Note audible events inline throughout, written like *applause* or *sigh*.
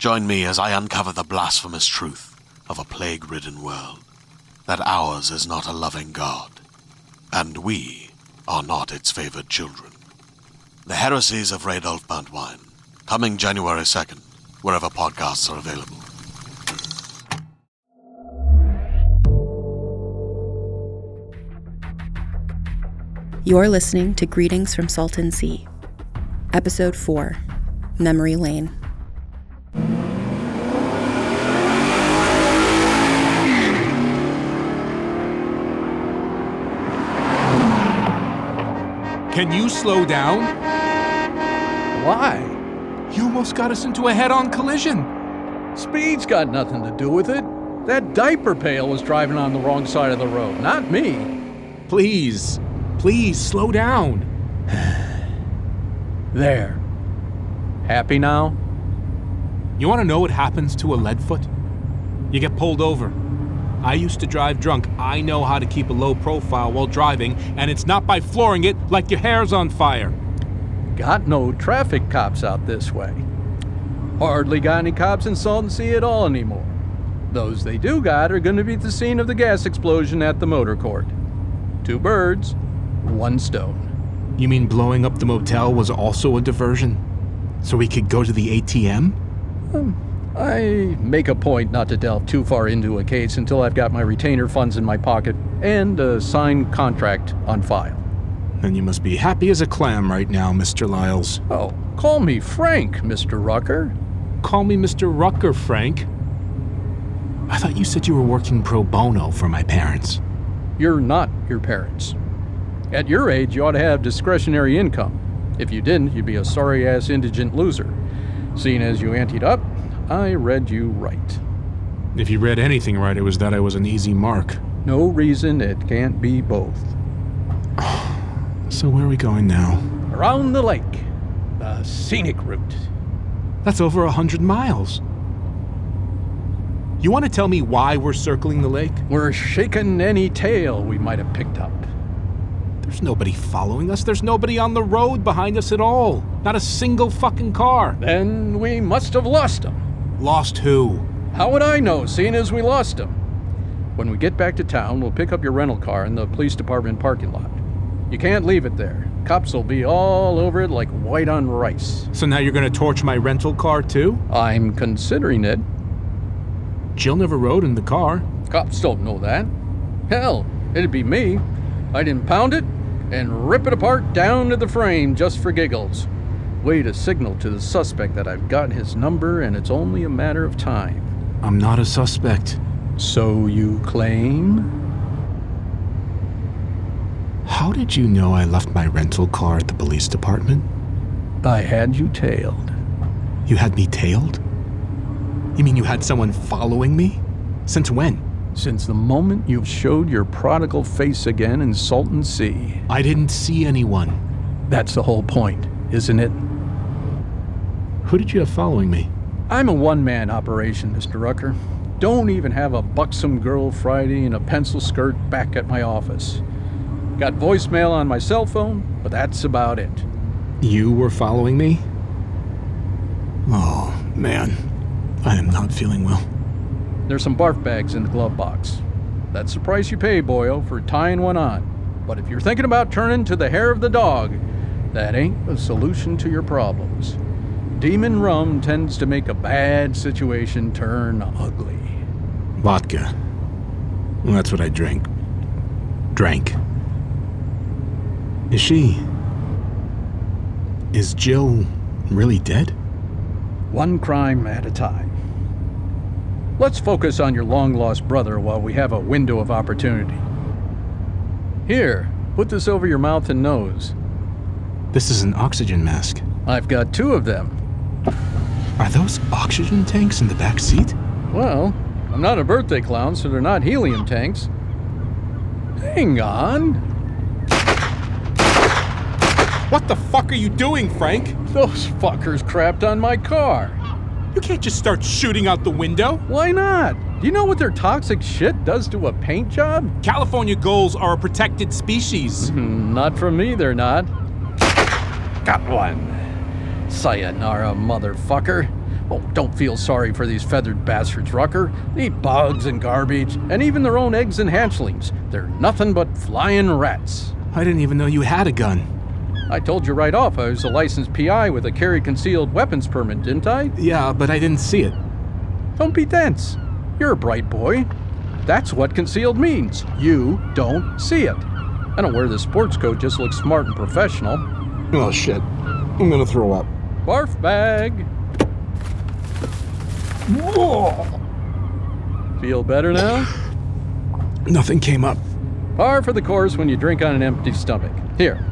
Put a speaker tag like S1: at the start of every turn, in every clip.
S1: Join me as I uncover the blasphemous truth of a plague ridden world that ours is not a loving God, and we are not its favored children. The Heresies of Radolf Burntwine, coming January 2nd, wherever podcasts are available.
S2: You're listening to Greetings from Salton Sea, Episode 4 Memory Lane.
S3: Can you slow down?
S4: Why?
S3: You almost got us into a head on collision.
S4: Speed's got nothing to do with it. That diaper pail was driving on the wrong side of the road, not me.
S3: Please, please slow down. *sighs*
S4: There. Happy now?
S3: You want to know what happens to a leadfoot? You get pulled over. I used to drive drunk. I know how to keep a low profile while driving, and it's not by flooring it like your hair's on fire.
S4: Got no traffic cops out this way. Hardly got any cops in Salton Sea at all anymore. Those they do got are going to be at the scene of the gas explosion at the motor court. Two birds, one stone.
S3: You mean blowing up the motel was also a diversion? So we could go to the ATM? Hmm.
S4: I make a point not to delve too far into a case until I've got my retainer funds in my pocket and a signed contract on file.
S3: Then you must be happy as a clam right now, Mr. Lyles.
S4: Oh, call me Frank, Mr. Rucker.
S3: Call me Mr. Rucker, Frank. I thought you said you were working pro bono for my parents.
S4: You're not your parents. At your age, you ought to have discretionary income. If you didn't, you'd be a sorry ass indigent loser. Seeing as you anteed up, I read you right.
S3: If you read anything right, it was that I was an easy mark.
S4: No reason it can't be both. *sighs*
S3: So where are we going now?
S4: Around the lake, the scenic route.
S3: That's over a hundred miles. You want to tell me why we're circling the lake?
S4: We're shaking any tail we might have picked up.
S3: There's nobody following us. There's nobody on the road behind us at all. Not a single fucking car.
S4: Then we must have lost them.
S3: Lost who?
S4: How would I know, seeing as we lost them? When we get back to town, we'll pick up your rental car in the police department parking lot. You can't leave it there. Cops will be all over it like white on rice.
S3: So now you're going to torch my rental car too?
S4: I'm considering it.
S3: Jill never rode in the car.
S4: Cops don't know that. Hell, it'd be me. I'd impound it and rip it apart down to the frame just for giggles. Way to signal to the suspect that I've got his number and it's only a matter of time.
S3: I'm not a suspect.
S4: So you claim?
S3: How did you know I left my rental car at the police department?
S4: I had you tailed.
S3: You had me tailed? You mean you had someone following me? Since when?
S4: Since the moment you've showed your prodigal face again in Salton Sea.
S3: I didn't see anyone.
S4: That's the whole point, isn't it?
S3: Who did you have following me?
S4: I'm a one man operation, Mr. Rucker. Don't even have a buxom girl Friday in a pencil skirt back at my office. Got voicemail on my cell phone, but that's about it.
S3: You were following me? Oh, man. I am not feeling well.
S4: There's some barf bags in the glove box. That's the price you pay, Boyle, for tying one on. But if you're thinking about turning to the hair of the dog, that ain't a solution to your problems. Demon rum tends to make a bad situation turn ugly.
S3: Vodka. Well, that's what I drink. Drank. Is she. Is Jill really dead?
S4: One crime at a time. Let's focus on your long lost brother while we have a window of opportunity. Here, put this over your mouth and nose.
S3: This is an oxygen mask.
S4: I've got two of them.
S3: Are those oxygen tanks in the back seat?
S4: Well, I'm not a birthday clown, so they're not helium tanks. Hang on.
S3: What the fuck are you doing, Frank?
S4: Those fuckers crapped on my car.
S3: You can't just start shooting out the window.
S4: Why not? Do you know what their toxic shit does to a paint job?
S3: California gulls are a protected species.
S4: Hmm, not from me, they're not. Got one. Sayonara, motherfucker. Oh, don't feel sorry for these feathered bastards, Rucker. They eat bugs and garbage, and even their own eggs and hatchlings. They're nothing but flying rats.
S3: I didn't even know you had a gun.
S4: I told you right off I was a licensed PI with a carry concealed weapons permit, didn't I?
S3: Yeah, but I didn't see it.
S4: Don't be dense. You're a bright boy. That's what concealed means. You don't see it. I don't wear the sports coat just to look smart and professional.
S3: Oh shit. I'm gonna throw up.
S4: Barf bag. Feel better now? *sighs*
S3: Nothing came up.
S4: Par for the course when you drink on an empty stomach. Here,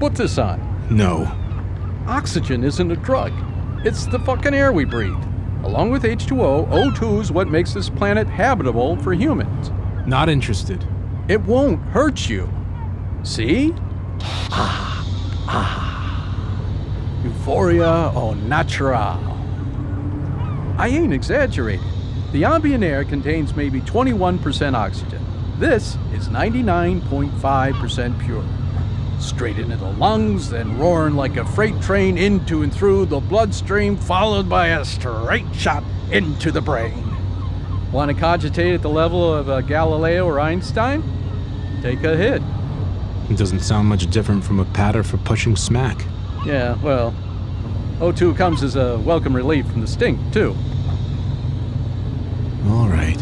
S4: put this on.
S3: No.
S4: Oxygen isn't a drug. It's the fucking air we breathe. Along with H2O, O2 is what makes this planet habitable for humans.
S3: Not interested.
S4: It won't hurt you. See? *sighs* Ah. Ah. Euphoria au natural. I ain't exaggerating. The ambient air contains maybe 21% oxygen. This is 99.5% pure. Straight into the lungs, then roaring like a freight train into and through the bloodstream, followed by a straight shot into the brain. Want to cogitate at the level of uh, Galileo or Einstein? Take a hit.
S3: It doesn't sound much different from a patter for pushing smack.
S4: Yeah, well, O2 comes as a welcome relief from the stink, too.
S3: All right.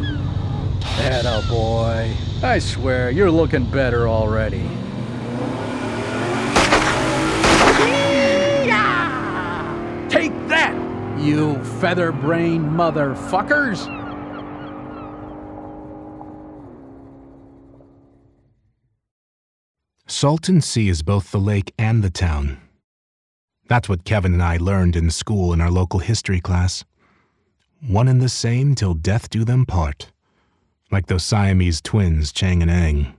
S4: Atta oh boy. I swear, you're looking better already. Take that, you feather brain motherfuckers!
S3: Salton Sea is both the lake and the town. That's what Kevin and I learned in school in our local history class. One and the same till death do them part, like those Siamese twins, Chang and Eng.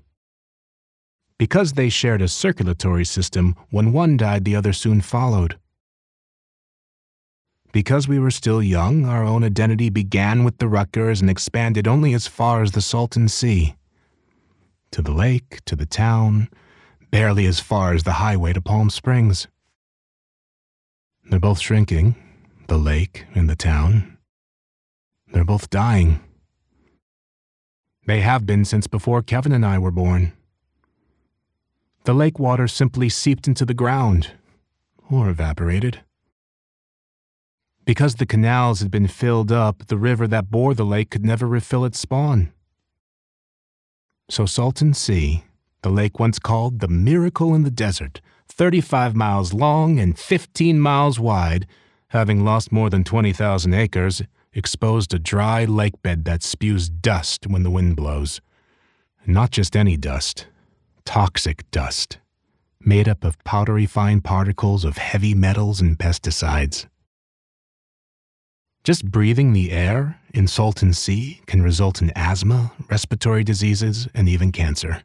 S3: Because they shared a circulatory system, when one died, the other soon followed. Because we were still young, our own identity began with the Ruckers and expanded only as far as the Salton Sea. To the lake, to the town, barely as far as the highway to Palm Springs. They're both shrinking, the lake and the town. They're both dying. They have been since before Kevin and I were born. The lake water simply seeped into the ground, or evaporated. Because the canals had been filled up, the river that bore the lake could never refill its spawn. So Salton Sea, the lake once called the Miracle in the Desert, 35 miles long and 15 miles wide, having lost more than 20,000 acres, exposed a dry lake bed that spews dust when the wind blows. Not just any dust, toxic dust, made up of powdery fine particles of heavy metals and pesticides. Just breathing the air in Salton Sea can result in asthma, respiratory diseases, and even cancer.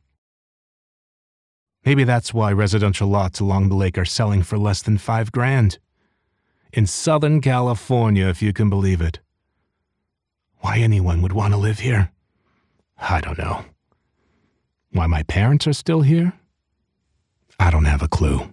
S3: Maybe that's why residential lots along the lake are selling for less than five grand. In Southern California, if you can believe it. Why anyone would want to live here? I don't know. Why my parents are still here? I don't have a clue.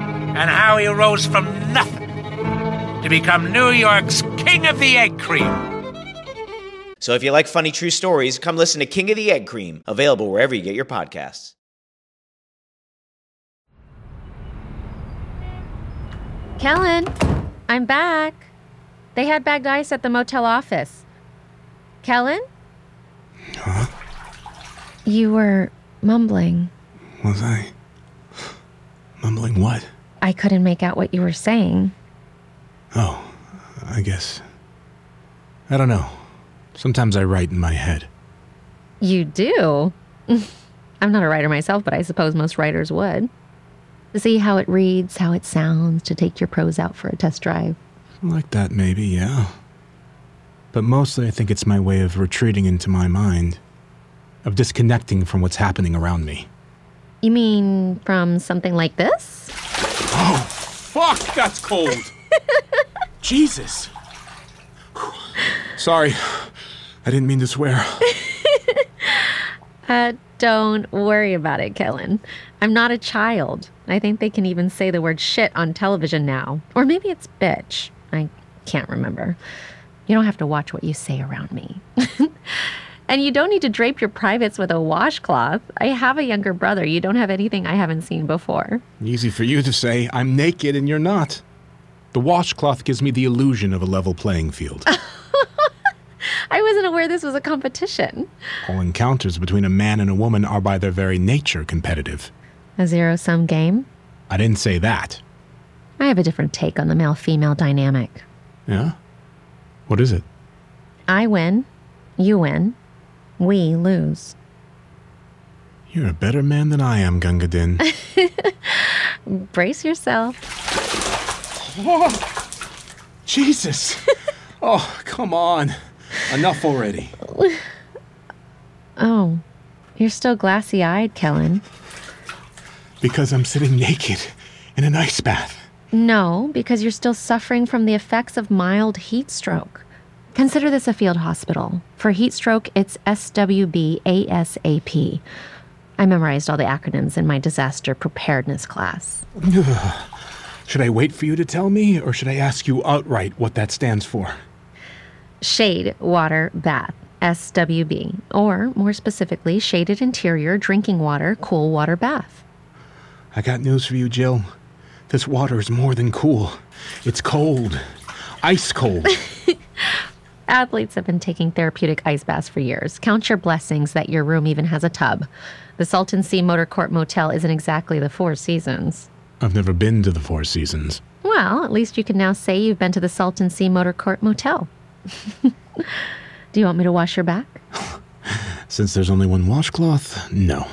S5: and how he rose from nothing to become New York's King of the Egg Cream.
S6: So if you like funny true stories, come listen to King of the Egg Cream, available wherever you get your podcasts.
S7: Kellan, I'm back. They had bagged ice at the motel office. Kellan?
S3: Huh?
S7: You were mumbling.
S3: Was I? Mumbling what?
S7: I couldn't make out what you were saying.
S3: Oh, I guess. I don't know. Sometimes I write in my head.
S7: You do? *laughs* I'm not a writer myself, but I suppose most writers would. To see how it reads, how it sounds, to take your prose out for a test drive.
S3: Like that, maybe, yeah. But mostly I think it's my way of retreating into my mind, of disconnecting from what's happening around me.
S7: You mean from something like this?
S3: Oh, fuck, that's cold. *laughs* Jesus. Sorry, I didn't mean to swear. *laughs*
S7: Uh, don't worry about it, Kellan. I'm not a child. I think they can even say the word shit on television now. Or maybe it's bitch. I can't remember. You don't have to watch what you say around me. *laughs* and you don't need to drape your privates with a washcloth. I have a younger brother. You don't have anything I haven't seen before.
S3: Easy for you to say, I'm naked and you're not. The washcloth gives me the illusion of a level playing field. *laughs*
S7: I wasn't aware this was a competition.
S3: All encounters between a man and a woman are by their very nature competitive.
S7: A zero sum game?
S3: I didn't say that.
S7: I have a different take on the male female dynamic.
S3: Yeah? What is it?
S7: I win, you win, we lose.
S3: You're a better man than I am, Gunga Din. *laughs*
S7: Brace yourself.
S3: Oh, Jesus! *laughs* oh, come on. Enough already.
S7: Oh, you're still glassy eyed, Kellan.
S3: Because I'm sitting naked in an ice bath.
S7: No, because you're still suffering from the effects of mild heat stroke. Consider this a field hospital. For heat stroke, it's SWB ASAP. I memorized all the acronyms in my disaster preparedness class. *sighs*
S3: should I wait for you to tell me, or should I ask you outright what that stands for?
S7: Shade Water Bath, SWB, or more specifically, Shaded Interior Drinking Water Cool Water Bath.
S3: I got news for you, Jill. This water is more than cool. It's cold. Ice cold. *laughs*
S7: Athletes have been taking therapeutic ice baths for years. Count your blessings that your room even has a tub. The Salton Sea Motor Court Motel isn't exactly the Four Seasons.
S3: I've never been to the Four Seasons.
S7: Well, at least you can now say you've been to the Salton Sea Motor Court Motel. *laughs* Do you want me to wash your back? *laughs*
S3: Since there's only one washcloth, no.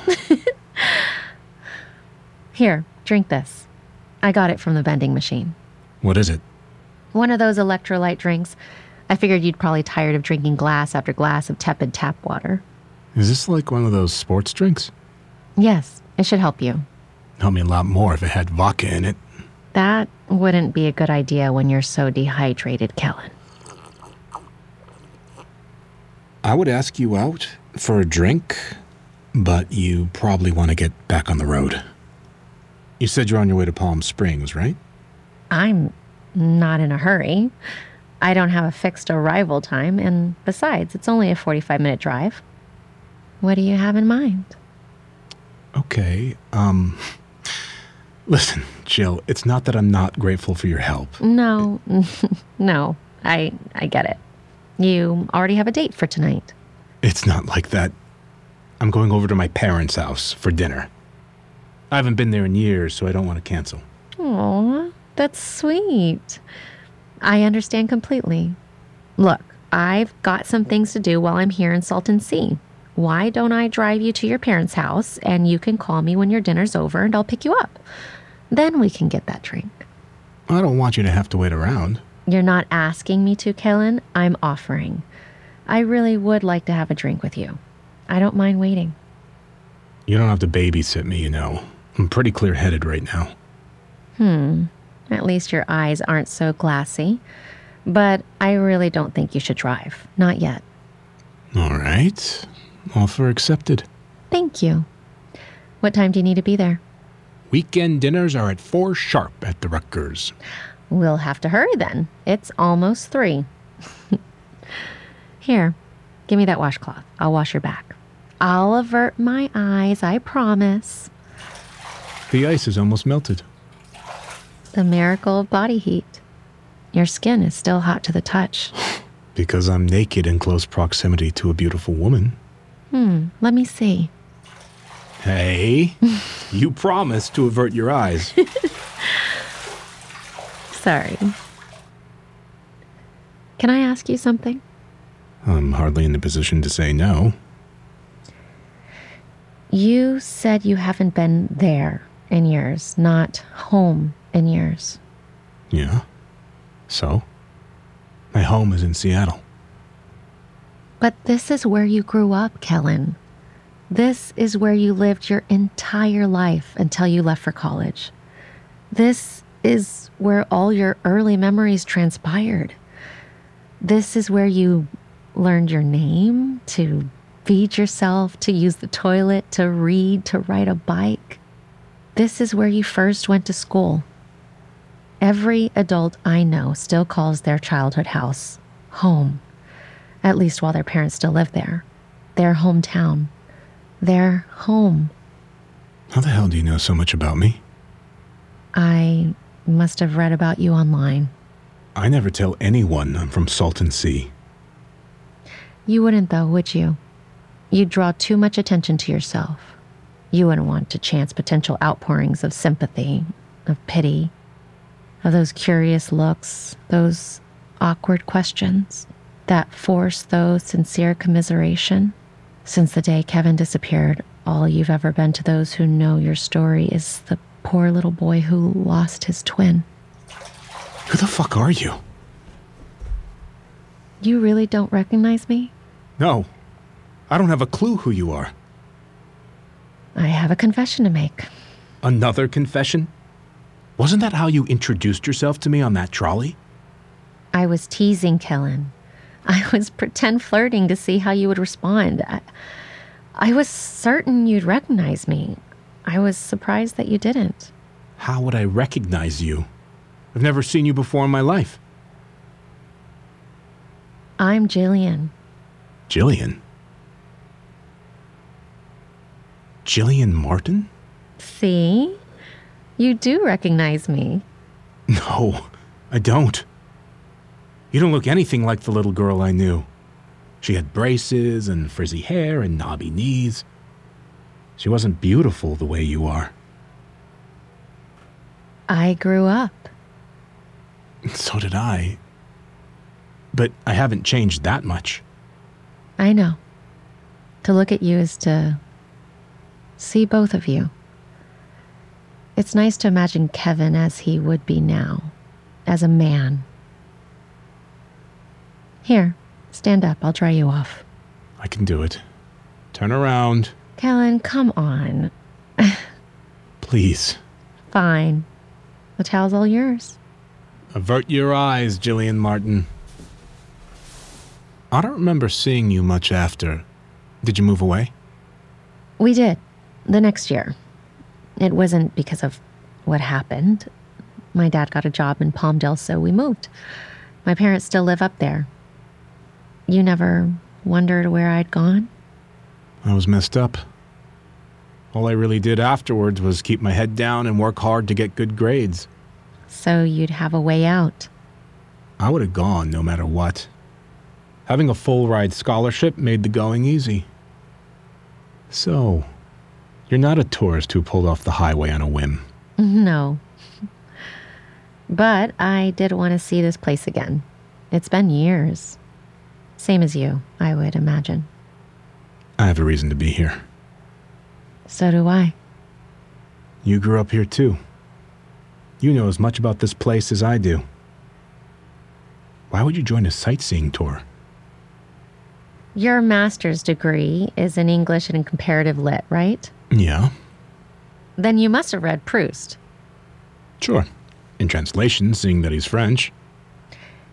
S3: *laughs*
S7: Here, drink this. I got it from the vending machine.
S3: What is it?
S7: One of those electrolyte drinks. I figured you'd probably tired of drinking glass after glass of tepid tap water.
S3: Is this like one of those sports drinks?
S7: Yes, it should help you.
S3: Help me a lot more if it had vodka in it.
S7: That wouldn't be a good idea when you're so dehydrated, Kellan.
S3: I would ask you out for a drink, but you probably want to get back on the road. You said you're on your way to Palm Springs, right?
S7: I'm not in a hurry. I don't have a fixed arrival time, and besides, it's only a 45 minute drive. What do you have in mind?
S3: Okay, um. *laughs* Listen, Jill, it's not that I'm not grateful for your help.
S7: No, *laughs* no, I, I get it. You already have a date for tonight.
S3: It's not like that. I'm going over to my parents' house for dinner. I haven't been there in years, so I don't want to cancel.
S7: Aw, that's sweet. I understand completely. Look, I've got some things to do while I'm here in Salton Sea. why don't I drive you to your parents' house and you can call me when your dinner's over and I'll pick you up? Then we can get that drink.
S3: I don't want you to have to wait around.
S7: You're not asking me to, Kellan. I'm offering. I really would like to have a drink with you. I don't mind waiting.
S3: You don't have to babysit me, you know. I'm pretty clear headed right now.
S7: Hmm. At least your eyes aren't so glassy. But I really don't think you should drive. Not yet.
S3: All right. Offer accepted.
S7: Thank you. What time do you need to be there?
S3: Weekend dinners are at 4 sharp at the Ruckers.
S7: We'll have to hurry then. It's almost three. *laughs* Here, give me that washcloth. I'll wash your back. I'll avert my eyes, I promise.
S3: The ice is almost melted.
S7: The miracle of body heat. Your skin is still hot to the touch. *laughs*
S3: Because I'm naked in close proximity to a beautiful woman.
S7: Hmm, let me see.
S3: Hey, *laughs* you promised to avert your eyes. *laughs*
S7: Sorry. Can I ask you something?
S3: I'm hardly in the position to say no.
S7: You said you haven't been there in years, not home in years.
S3: Yeah. So? My home is in Seattle.
S7: But this is where you grew up, Kellan. This is where you lived your entire life until you left for college. This is where all your early memories transpired. This is where you learned your name, to feed yourself, to use the toilet, to read, to ride a bike. This is where you first went to school. Every adult I know still calls their childhood house home, at least while their parents still live there. Their hometown. Their home.
S3: How the hell do you know so much about me?
S7: I must have read about you online.
S3: I never tell anyone I'm from Salton Sea.
S7: You wouldn't, though, would you? You'd draw too much attention to yourself. You wouldn't want to chance potential outpourings of sympathy, of pity, of those curious looks, those awkward questions that force those sincere commiseration. Since the day Kevin disappeared, all you've ever been to those who know your story is the poor little boy who lost his twin.
S3: Who the fuck are you?
S7: You really don't recognize me?
S3: No. I don't have a clue who you are.
S7: I have a confession to make.
S3: Another confession? Wasn't that how you introduced yourself to me on that trolley?
S7: I was teasing Kellan. I was pretend flirting to see how you would respond. I, I was certain you'd recognize me. I was surprised that you didn't.
S3: How would I recognize you? I've never seen you before in my life.
S7: I'm Jillian.
S3: Jillian? Jillian Martin?
S7: See? You do recognize me. *laughs*
S3: No, I don't. You don't look anything like the little girl I knew. She had braces and frizzy hair and knobby knees. She wasn't beautiful the way you are.
S7: I grew up. *laughs*
S3: So did I. But I haven't changed that much.
S7: I know. To look at you is to see both of you. It's nice to imagine Kevin as he would be now, as a man. Here, stand up. I'll dry you off.
S3: I can do it. Turn around.
S7: Kellan, come on. *laughs*
S3: Please.
S7: Fine. The towel's all yours.
S3: Avert your eyes, Jillian Martin. I don't remember seeing you much after. Did you move away?
S7: We did. The next year. It wasn't because of what happened. My dad got a job in Palmdale, so we moved. My parents still live up there. You never wondered where I'd gone?
S3: I was messed up. All I really did afterwards was keep my head down and work hard to get good grades.
S7: So you'd have a way out.
S3: I would have gone no matter what. Having a full ride scholarship made the going easy. So, you're not a tourist who pulled off the highway on a whim.
S7: No. But I did want to see this place again. It's been years. Same as you, I would imagine.
S3: I have a reason to be here.
S7: So do I.
S3: You grew up here too. You know as much about this place as I do. Why would you join a sightseeing tour?
S7: Your master's degree is in English and comparative lit, right?
S3: Yeah,
S7: Then you must have read Proust.
S3: sure. In translation, seeing that he's French.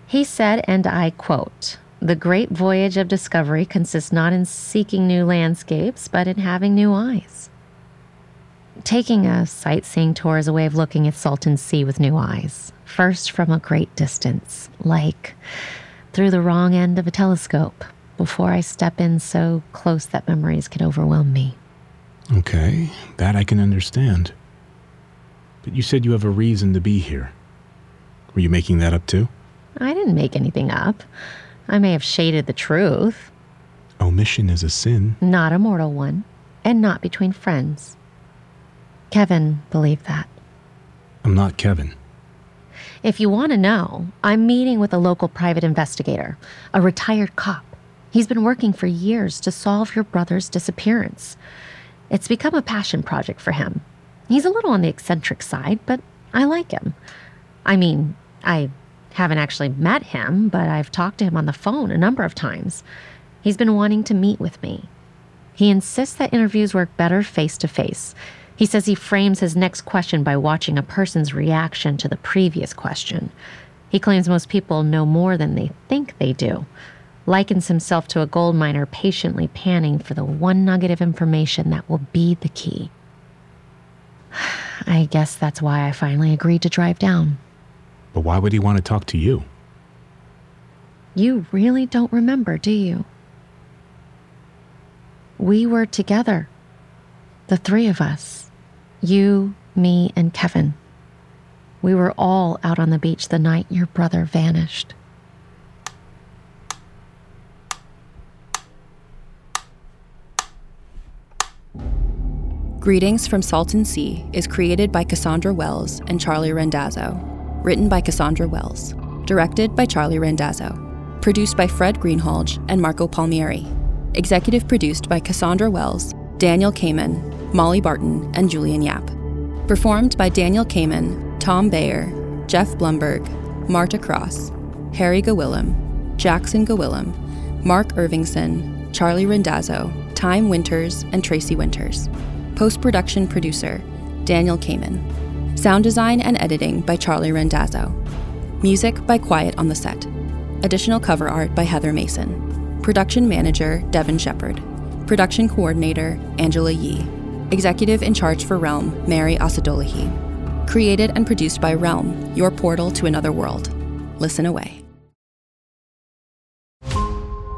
S7: He said, and I quote, The great voyage of discovery consists not in seeking new landscapes, but in having new eyes. Taking a sightseeing tour is a way of looking at Salton Sea with new eyes. First, from a great distance, like through the wrong end of a telescope, before I step in so close that memories can overwhelm me.
S3: Okay, that I can understand. But you said you have a reason to be here. Were you making that up too?
S7: I didn't make anything up. I may have shaded the truth,
S3: Omission is a sin.
S7: not a mortal one, and not between friends. Kevin believed that.
S3: I'm not Kevin.
S7: If you want to know, I'm meeting with a local private investigator, a retired cop. He's been working for years to solve your brother's disappearance. It's become a passion project for him. He's a little on the eccentric side, but I like him. I mean, I haven't actually met him, but I've talked to him on the phone a number of times. He's been wanting to meet with me. He insists that interviews work better face to face. He says he frames his next question by watching a person's reaction to the previous question. He claims most people know more than they think they do. Likens himself to a gold miner patiently panning for the one nugget of information that will be the key. *sighs* I guess that's why I finally agreed to drive down.
S3: But why would he want to talk to you?
S7: You really don't remember, do you? We were together. The three of us. You, me, and Kevin. We were all out on the beach the night your brother vanished.
S2: Greetings from Salton Sea is created by Cassandra Wells and Charlie Rendazzo. Written by Cassandra Wells. Directed by Charlie Rendazzo. Produced by Fred Greenhalgh and Marco Palmieri. Executive produced by Cassandra Wells, Daniel Kamen, Molly Barton, and Julian Yap. Performed by Daniel Kamen, Tom Bayer, Jeff Blumberg, Marta Cross, Harry Gawillam, Jackson Gawillam, Mark Irvingson, Charlie Rendazzo, Time Winters, and Tracy Winters. Post production producer Daniel Kamen. Sound design and editing by Charlie Rendazzo. Music by Quiet on the Set. Additional cover art by Heather Mason. Production manager Devin Shepard. Production coordinator Angela Yee. Executive in charge for Realm Mary Asadolahi. Created and produced by Realm, your portal to another world. Listen away.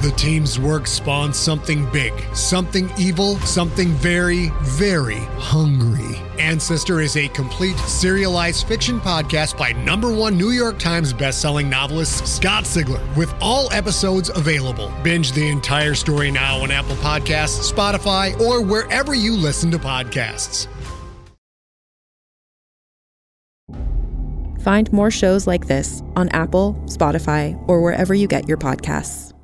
S8: The team's work spawned something big, something evil, something very, very hungry. Ancestor is a complete serialized fiction podcast by number one New York Times bestselling novelist Scott Sigler, with all episodes available. Binge the entire story now on Apple Podcasts, Spotify, or wherever you listen to podcasts.
S2: Find more shows like this on Apple, Spotify, or wherever you get your podcasts.